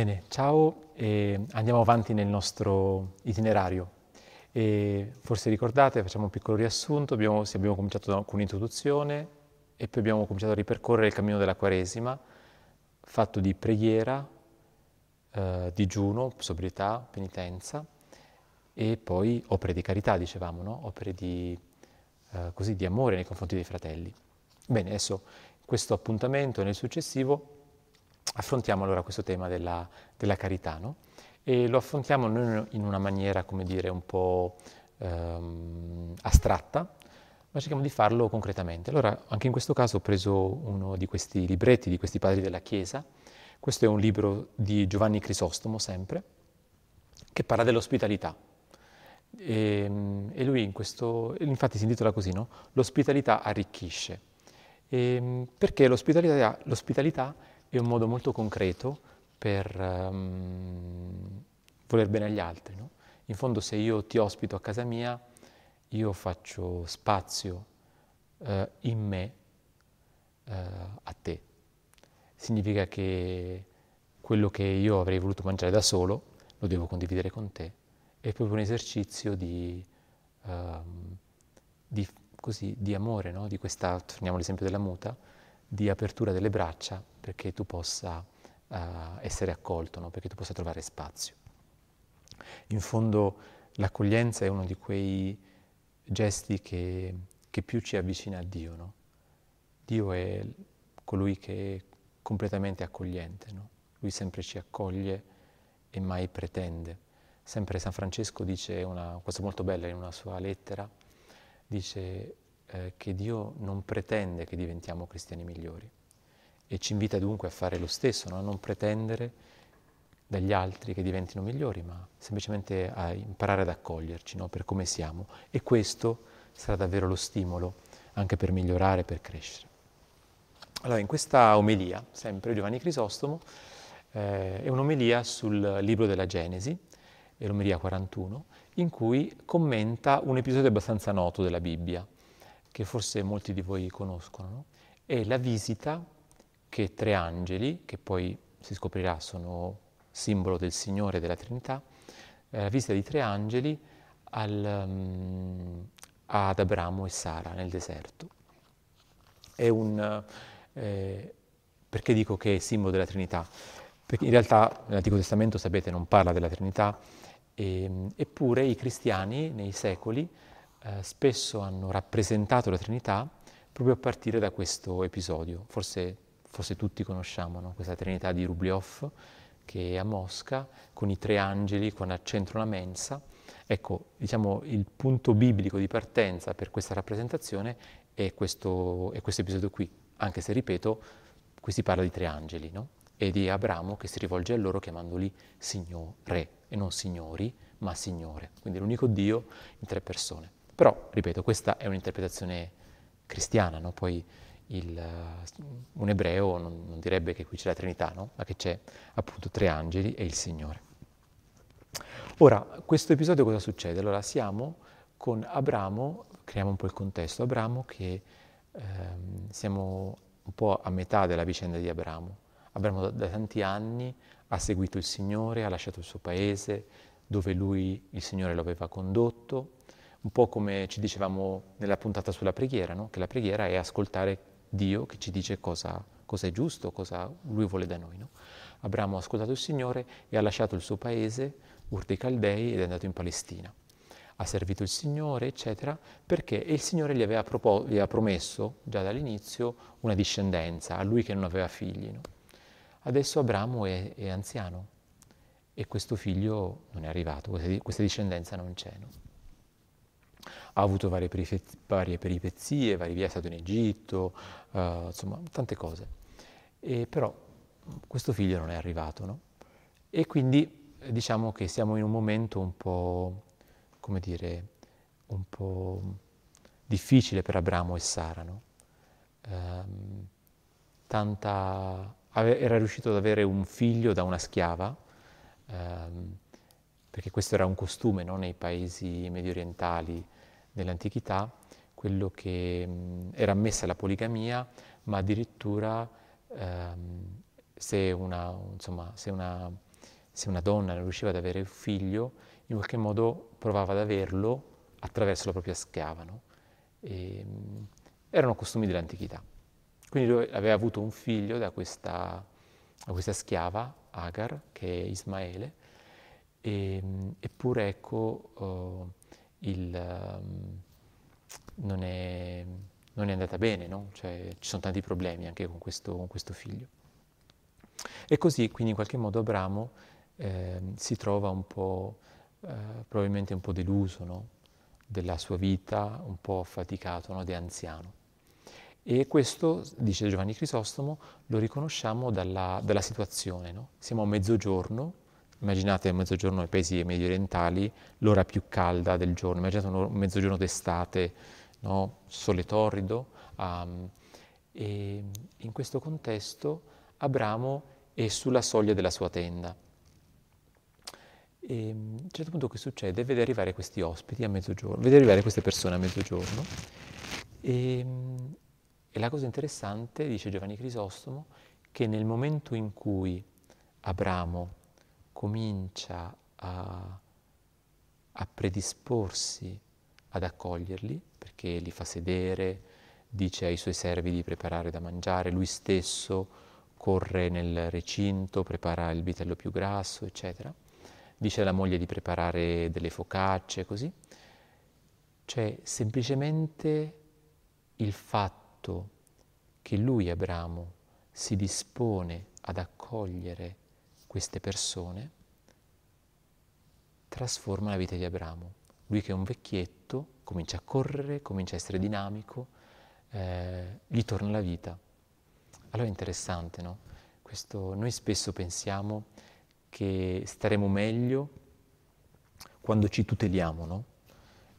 Bene, ciao e andiamo avanti nel nostro itinerario. E forse ricordate, facciamo un piccolo riassunto, abbiamo, abbiamo cominciato con un'introduzione e poi abbiamo cominciato a ripercorrere il cammino della Quaresima, fatto di preghiera, eh, digiuno, sobrietà, penitenza e poi opere di carità, dicevamo, no? opere di, eh, così, di amore nei confronti dei fratelli. Bene, adesso questo appuntamento nel successivo affrontiamo allora questo tema della, della carità, no? E lo affrontiamo non in una maniera, come dire, un po' ehm, astratta, ma cerchiamo di farlo concretamente. Allora, anche in questo caso ho preso uno di questi libretti, di questi padri della Chiesa. Questo è un libro di Giovanni Crisostomo, sempre, che parla dell'ospitalità. E, e lui in questo, infatti si intitola così, no? L'ospitalità arricchisce. E, perché l'ospitalità, l'ospitalità è un modo molto concreto per um, voler bene agli altri. No? In fondo se io ti ospito a casa mia, io faccio spazio uh, in me uh, a te. Significa che quello che io avrei voluto mangiare da solo lo devo condividere con te. È proprio un esercizio di, um, di, così, di amore, no? di questa, torniamo all'esempio della muta, di apertura delle braccia perché tu possa uh, essere accolto, no? perché tu possa trovare spazio. In fondo l'accoglienza è uno di quei gesti che, che più ci avvicina a Dio. No? Dio è colui che è completamente accogliente, no? lui sempre ci accoglie e mai pretende. Sempre San Francesco dice una cosa molto bella in una sua lettera, dice eh, che Dio non pretende che diventiamo cristiani migliori e ci invita dunque a fare lo stesso, no? a non pretendere dagli altri che diventino migliori, ma semplicemente a imparare ad accoglierci no? per come siamo. E questo sarà davvero lo stimolo anche per migliorare, per crescere. Allora, in questa omelia, sempre Giovanni Crisostomo, eh, è un'omelia sul libro della Genesi, è l'omelia 41, in cui commenta un episodio abbastanza noto della Bibbia, che forse molti di voi conoscono, no? è la visita che tre angeli, che poi si scoprirà sono simbolo del Signore e della Trinità, eh, la visita di tre angeli al, um, ad Abramo e Sara nel deserto. Un, eh, perché dico che è simbolo della Trinità? Perché in realtà l'Antico Testamento, sapete, non parla della Trinità, e, eppure i cristiani nei secoli eh, spesso hanno rappresentato la Trinità proprio a partire da questo episodio. Forse, forse tutti conosciamo no? questa Trinità di Rubliov che è a Mosca con i tre angeli, con al centro una mensa. Ecco, diciamo, il punto biblico di partenza per questa rappresentazione è questo, è questo episodio qui, anche se, ripeto, qui si parla di tre angeli, no? E di Abramo che si rivolge a loro chiamandoli Signore, e non signori, ma Signore. Quindi l'unico Dio in tre persone. Però, ripeto, questa è un'interpretazione cristiana, no? poi il, un ebreo non, non, direbbe che qui c'è la Trinità, no? ma che c'è appunto tre angeli e il Signore. Ora, questo episodio cosa succede? Allora, siamo con Abramo, creiamo un po' il contesto, Abramo che ehm, siamo un po' a metà della vicenda di Abramo. Abramo da, da tanti anni ha seguito il Signore, ha lasciato il suo paese, dove lui, il Signore, lo aveva condotto, un po' come ci dicevamo nella puntata sulla preghiera, no? che la preghiera è ascoltare Dio che ci dice cosa, cosa è giusto, cosa Lui vuole da noi. No? Abramo ha ascoltato il Signore e ha lasciato il suo paese, Ur dei Caldei, ed è andato in Palestina. Ha servito il Signore, eccetera, perché il Signore gli aveva, propos- gli aveva promesso già dall'inizio una discendenza, a lui che non aveva figli. No? Adesso Abramo è, è, anziano e questo figlio non è arrivato, questa, discendenza non c'è. No? Ha avuto varie, perifezie, varie peripezie, vari viaggi, è stato in Egitto, uh, insomma, tante cose. E però questo figlio non è arrivato, no? E quindi diciamo che siamo in un momento un po', come dire, un po' difficile per Abramo e Sara, no? Um, tanta, era riuscito ad avere un figlio da una schiava, um, perché questo era un costume no? nei paesi medio orientali, nell'antichità quello che mh, era ammessa la poligamia, ma addirittura ehm, se, una, insomma, se una se una donna non riusciva ad avere un figlio, in qualche modo provava ad averlo attraverso la propria schiava. No? E, erano costumi dell'antichità. Quindi lui aveva avuto un figlio da questa, da questa schiava, Agar, che è Ismaele, e, eppure ecco, uh, il, um, non, è, non, è, andata bene, no? cioè, ci sono tanti problemi anche con questo, con questo, figlio. E così quindi in qualche modo Abramo eh, si trova un po', eh, probabilmente un po' deluso no? della sua vita, un po' affaticato, no? di anziano. E questo, dice Giovanni Crisostomo, lo riconosciamo dalla, dalla situazione. Siamo a mezzogiorno, immaginate a mezzogiorno nei paesi medio orientali, l'ora più calda del giorno, immaginate un mezzogiorno d'estate, no? sole torrido. Um, e in questo contesto Abramo è sulla soglia della sua tenda. E a un certo punto che succede? Vede arrivare questi ospiti a mezzogiorno, vede arrivare queste persone a mezzogiorno e e la cosa interessante, dice Giovanni Crisostomo, che nel momento in cui Abramo comincia a, a predisporsi ad accoglierli, perché li fa sedere, dice ai suoi servi di preparare da mangiare, lui stesso corre nel recinto, prepara il vitello più grasso, eccetera. Dice alla moglie di preparare delle focacce, così. Cioè, semplicemente il fatto che lui, Abramo, si dispone ad accogliere queste persone, trasforma la vita di Abramo. Lui che è un vecchietto comincia a correre, comincia a essere dinamico, eh, gli torna la vita. Allora è interessante, no? Questo, noi spesso pensiamo che staremo meglio quando ci tuteliamo, no?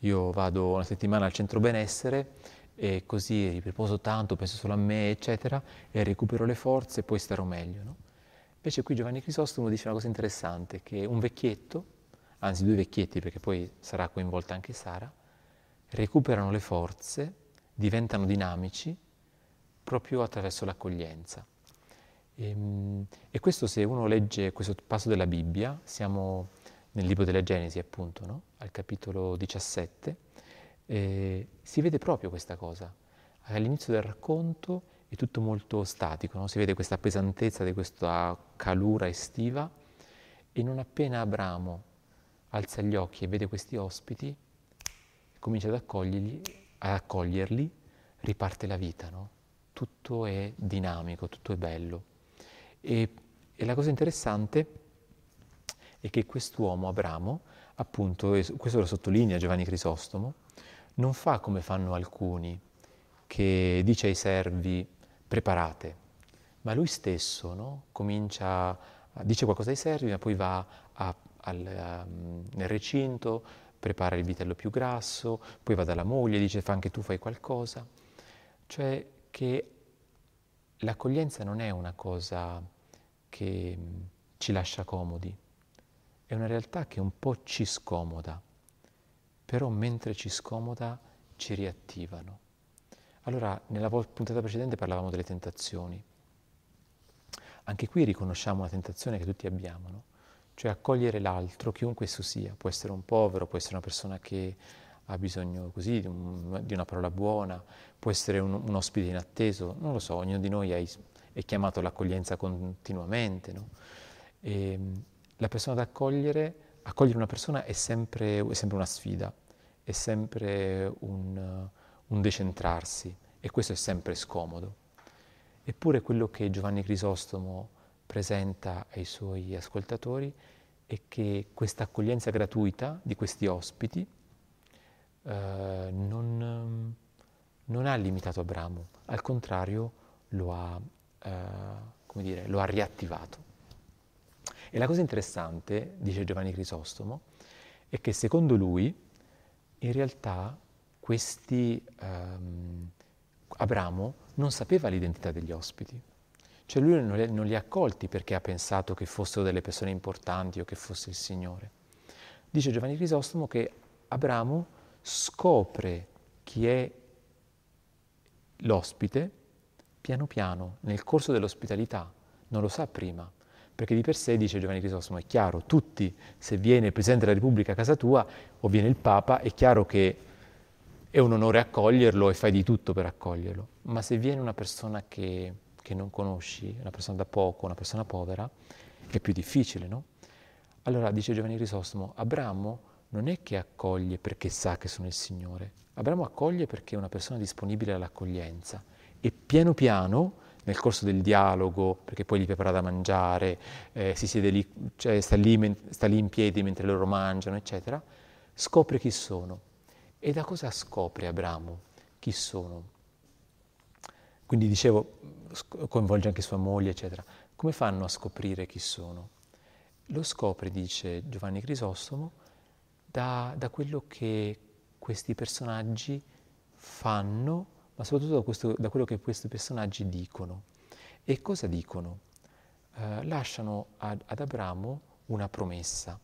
Io vado una settimana al centro benessere e così riposo tanto, penso solo a me, eccetera, e recupero le forze e poi starò meglio. No? Invece qui Giovanni Crisostomo dice una cosa interessante, che un vecchietto, anzi due vecchietti perché poi sarà coinvolta anche Sara, recuperano le forze, diventano dinamici proprio attraverso l'accoglienza. E, ehm, e questo se uno legge questo passo della Bibbia, siamo nel libro della Genesi appunto, no? al capitolo 17, eh, si vede proprio questa cosa. All'inizio del racconto è tutto molto statico, no? si vede questa pesantezza di questa calura estiva e non appena Abramo alza gli occhi e vede questi ospiti, comincia ad ad accoglierli riparte la vita, no? tutto è dinamico, tutto è bello. E, e la cosa interessante è che quest'uomo, Abramo, appunto, questo lo sottolinea Giovanni Crisostomo, non fa come fanno alcuni, che dice ai servi preparate, ma lui stesso no? comincia, dice qualcosa ai servi, ma poi va a, al, um, nel recinto, prepara il vitello più grasso, poi va dalla moglie, dice fa anche tu fai qualcosa. Cioè che l'accoglienza non è una cosa che mm, ci lascia comodi, è una realtà che un po' ci scomoda però mentre ci scomoda ci riattivano. Allora, nella puntata precedente parlavamo delle tentazioni. Anche qui riconosciamo una tentazione che tutti abbiamo, no? cioè accogliere l'altro, chiunque esso sia. Può essere un povero, può essere una persona che ha bisogno così di, un, di una parola buona, può essere un, un, ospite inatteso, non lo so, ognuno di noi è, è chiamato all'accoglienza continuamente. No? E, la persona da accogliere accogliere una persona è sempre, è sempre una sfida, è sempre un, un, decentrarsi e questo è sempre scomodo. Eppure quello che Giovanni Crisostomo presenta ai suoi ascoltatori è che questa accoglienza gratuita di questi ospiti eh, non, non, ha limitato Abramo, al contrario lo ha, eh, dire, lo ha riattivato. E la cosa interessante, dice Giovanni Crisostomo, è che secondo lui in realtà questi um, Abramo non sapeva l'identità degli ospiti. Cioè lui non li, non li ha accolti perché ha pensato che fossero delle persone importanti o che fosse il Signore. Dice Giovanni Crisostomo che Abramo scopre chi è l'ospite piano piano, nel corso dell'ospitalità, non lo sa prima, perché di per sé, dice Giovanni Crisostomo, è chiaro, tutti, se viene il Presidente della Repubblica a casa tua o viene il Papa, è chiaro che è un onore accoglierlo e fai di tutto per accoglierlo, ma se viene una persona che, che non conosci, una persona da poco, una persona povera, è più difficile, no? Allora dice Giovanni Crisostomo, Abramo non è che accoglie perché sa che sono il Signore, Abramo accoglie perché è una persona disponibile all'accoglienza e piano piano nel corso del dialogo, perché poi gli prepara da mangiare, eh, si siede lì, cioè sta lì, sta lì in piedi mentre loro mangiano, eccetera, scopre chi sono. E da cosa scopre Abramo chi sono? Quindi dicevo, coinvolge anche sua moglie, eccetera. Come fanno a scoprire chi sono? Lo scopre, dice Giovanni Crisostomo, da, da quello che questi personaggi fanno ma soprattutto da, questo, da quello che questi personaggi dicono. E cosa dicono? Eh, lasciano ad, ad Abramo una promessa.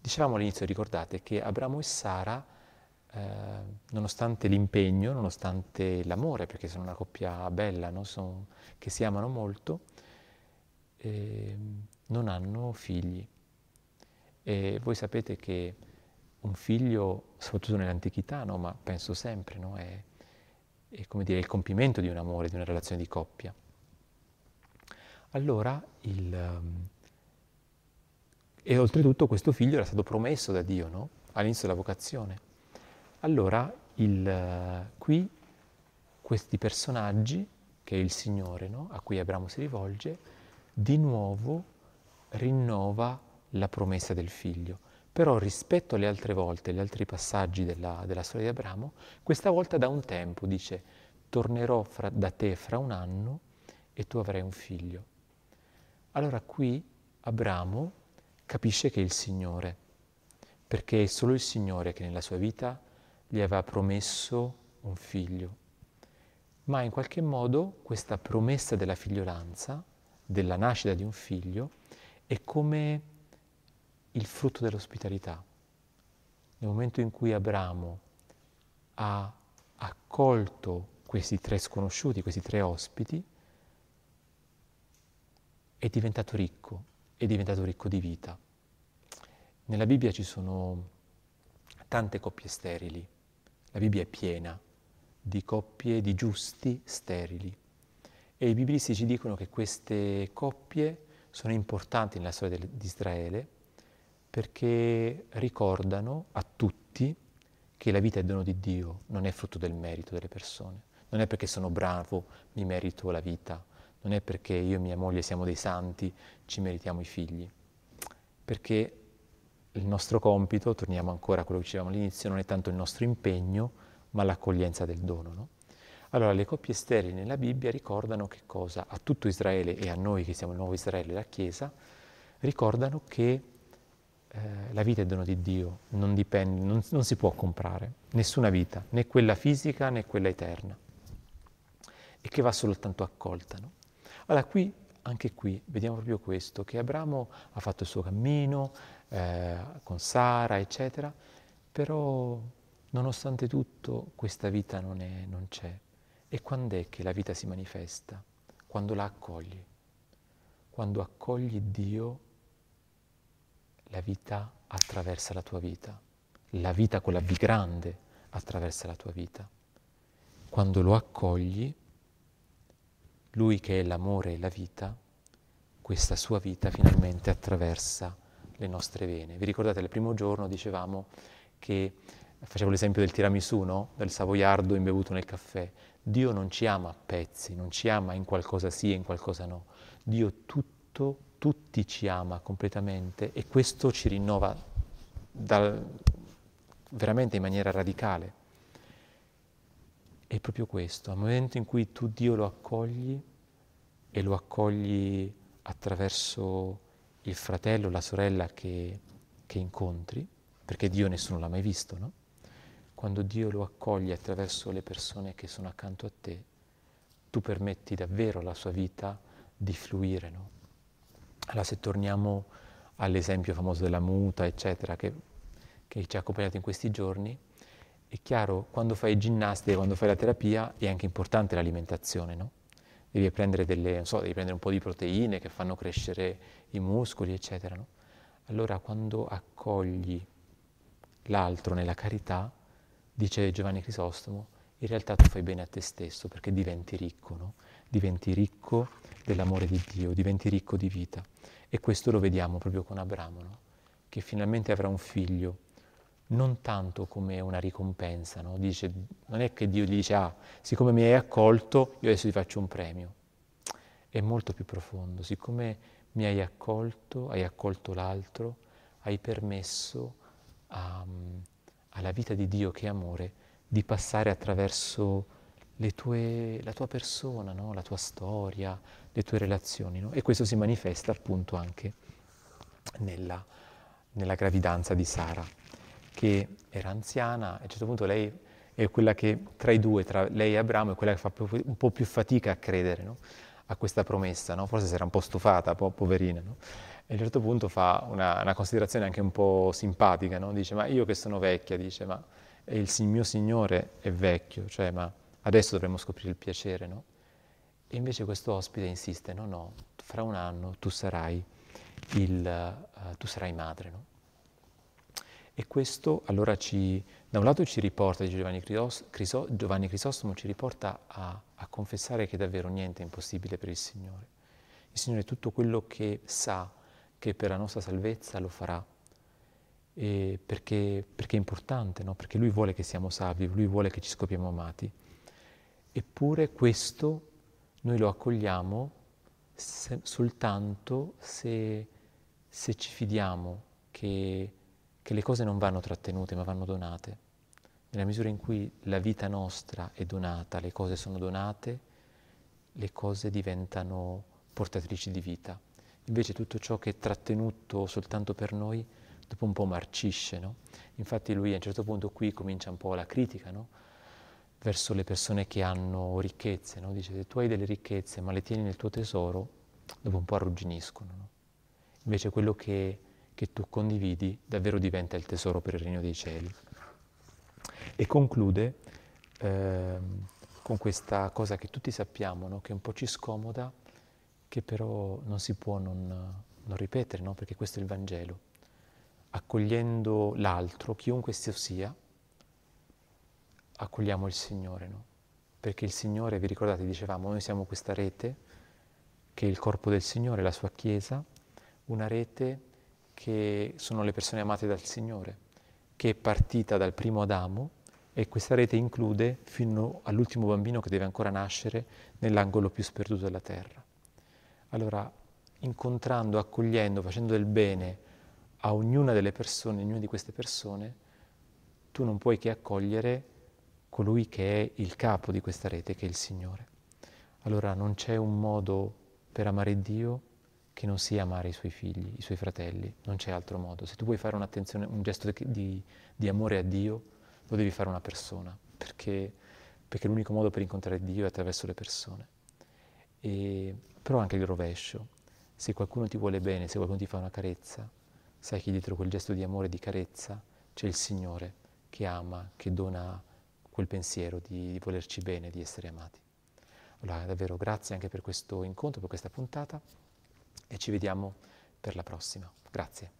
Dicevamo all'inizio, ricordate, che Abramo e Sara, eh, nonostante l'impegno, nonostante l'amore, perché sono una coppia bella, no? sono, che si amano molto, eh, non hanno figli. E voi sapete che un figlio, soprattutto nell'antichità, no? ma penso sempre, no? è, è dire, il compimento di un amore, di una relazione di coppia. Allora, il, um, e oltretutto questo figlio era stato promesso da Dio no? all'inizio della vocazione. Allora, il, uh, qui questi personaggi, che è il Signore no? a cui Abramo si rivolge, di nuovo rinnova la promessa del figlio. Però rispetto alle altre volte, agli altri passaggi della, della storia di Abramo, questa volta da un tempo dice, tornerò fra, da te fra un anno e tu avrai un figlio. Allora qui Abramo capisce che è il Signore, perché è solo il Signore che nella sua vita gli aveva promesso un figlio. Ma in qualche modo questa promessa della figliolanza, della nascita di un figlio, è come il frutto dell'ospitalità. Nel momento in cui Abramo ha accolto questi tre sconosciuti, questi tre ospiti, è diventato ricco, è diventato ricco di vita. Nella Bibbia ci sono tante coppie sterili, la Bibbia è piena di coppie di giusti sterili e i biblisti ci dicono che queste coppie sono importanti nella storia di Israele perché ricordano a tutti che la vita è dono di Dio, non è frutto del merito delle persone. Non è perché sono bravo, mi merito la vita, non è perché io e mia moglie siamo dei santi, ci meritiamo i figli. Perché il nostro compito, torniamo ancora a quello che dicevamo all'inizio, non è tanto il nostro impegno, ma l'accoglienza del dono. No? Allora le coppie sterili nella Bibbia ricordano che cosa? A tutto Israele e a noi che siamo il nuovo Israele, la Chiesa, ricordano che eh, la vita è dono di Dio, non, dipende, non, non si può comprare, nessuna vita, né quella fisica né quella eterna, e che va soltanto accolta. No? Allora qui, anche qui, vediamo proprio questo, che Abramo ha fatto il suo cammino eh, con Sara, eccetera, però nonostante tutto questa vita non, è, non c'è. E quando è che la vita si manifesta? Quando la accogli. Quando accogli Dio la vita attraversa la tua vita, la vita con la V grande attraversa la tua vita. Quando lo accogli, lui che è l'amore e la vita, questa sua vita finalmente attraversa le nostre vene. Vi ricordate, il primo giorno dicevamo che, facevo l'esempio del tiramisù, no? del savoiardo imbevuto nel caffè. Dio non ci ama a pezzi, non ci ama in qualcosa sì e in qualcosa no. Dio tutto tutti ci ama completamente e questo ci rinnova dal, veramente in maniera radicale. È proprio questo, al momento in cui tu Dio lo accogli e lo accogli attraverso il fratello, la sorella che, che incontri, perché Dio nessuno l'ha mai visto, no? Quando Dio lo accoglie attraverso le persone che sono accanto a te, tu permetti davvero alla sua vita di fluire, no? Allora se torniamo all'esempio famoso della muta, eccetera, che, che ci ha accompagnato in questi giorni, è chiaro, quando fai ginnastica, quando fai la terapia, è anche importante l'alimentazione, no? Devi prendere, delle, so, devi prendere un po' di proteine che fanno crescere i muscoli, eccetera. No? Allora quando accogli l'altro nella carità, dice Giovanni Crisostomo, in realtà tu fai bene a te stesso perché diventi ricco, no? diventi ricco dell'amore di Dio, diventi ricco di vita. E questo lo vediamo proprio con Abramo, no? che finalmente avrà un figlio, non tanto come una ricompensa, no? dice, non è che Dio gli dice, ah, siccome mi hai accolto, io adesso ti faccio un premio. È molto più profondo, siccome mi hai accolto, hai accolto l'altro, hai permesso a, alla vita di Dio che è amore di passare attraverso tue, la tua persona, no? la tua storia, le tue relazioni. No? E questo si manifesta appunto anche nella, nella gravidanza di Sara, che era anziana, a un certo punto lei è quella che tra i due, tra lei e Abramo, è quella che fa un po' più fatica a credere no? a questa promessa, no? forse si era un po' stufata, po poverina. No? E a un certo punto fa una, una considerazione anche un po' simpatica, dice ma io che sono vecchia, dice ma il mio Signore è vecchio, cioè ma adesso dovremmo scoprire il piacere, no? E invece questo ospite insiste, no, no, fra un anno tu sarai, il, uh, tu sarai madre, no? E questo allora ci, da un lato ci riporta, Giovanni, Crisos, Criso, Giovanni Crisostomo, ci riporta a, a confessare che davvero niente è impossibile per il Signore. Il Signore tutto quello che sa che per la nostra salvezza lo farà, perché, perché, è importante, no? perché Lui vuole che siamo salvi, Lui vuole che ci scopriamo amati. Eppure questo noi lo accogliamo se, soltanto se, se, ci fidiamo che, che le cose non vanno trattenute ma vanno donate. Nella misura in cui la vita nostra è donata, le cose sono donate, le cose diventano portatrici di vita. Invece tutto ciò che è trattenuto soltanto per noi, dopo un po' marcisce. No? Infatti lui a un certo punto qui comincia un po' la critica, no? verso le persone che hanno ricchezze, no? dice se tu hai delle ricchezze ma le tieni nel tuo tesoro, dopo un po' arrugginiscono. No? Invece quello che, che, tu condividi davvero diventa il tesoro per il regno dei cieli. E conclude eh, con questa cosa che tutti sappiamo, no? che un po' ci scomoda, che però non si può non, non ripetere, no? perché questo è il Vangelo. Accogliendo l'altro, chiunque esso sia, accogliamo il Signore, no? Perché il Signore, vi ricordate, dicevamo, noi siamo questa rete che è il corpo del Signore, la sua Chiesa, una rete che sono le persone amate dal Signore, che è partita dal primo Adamo e questa rete include fino all'ultimo bambino che deve ancora nascere nell'angolo più sperduto della terra. Allora, incontrando, accogliendo, facendo del bene a ognuna delle persone, ognuna di queste persone, tu non puoi che accogliere colui che è il capo di questa rete, che è il Signore. Allora non c'è un modo per amare Dio che non sia amare i suoi figli, i suoi fratelli, non c'è altro modo. Se tu vuoi fare un gesto di, di, amore a Dio, lo devi fare una persona, perché, perché l'unico modo per incontrare Dio è attraverso le persone. E, però anche il rovescio, se qualcuno ti vuole bene, se qualcuno ti fa una carezza, sai che dietro quel gesto di amore e di carezza c'è il Signore che ama, che dona quel pensiero di, di volerci bene, di essere amati. Allora, davvero grazie anche per questo incontro, per questa puntata e ci vediamo per la prossima. Grazie.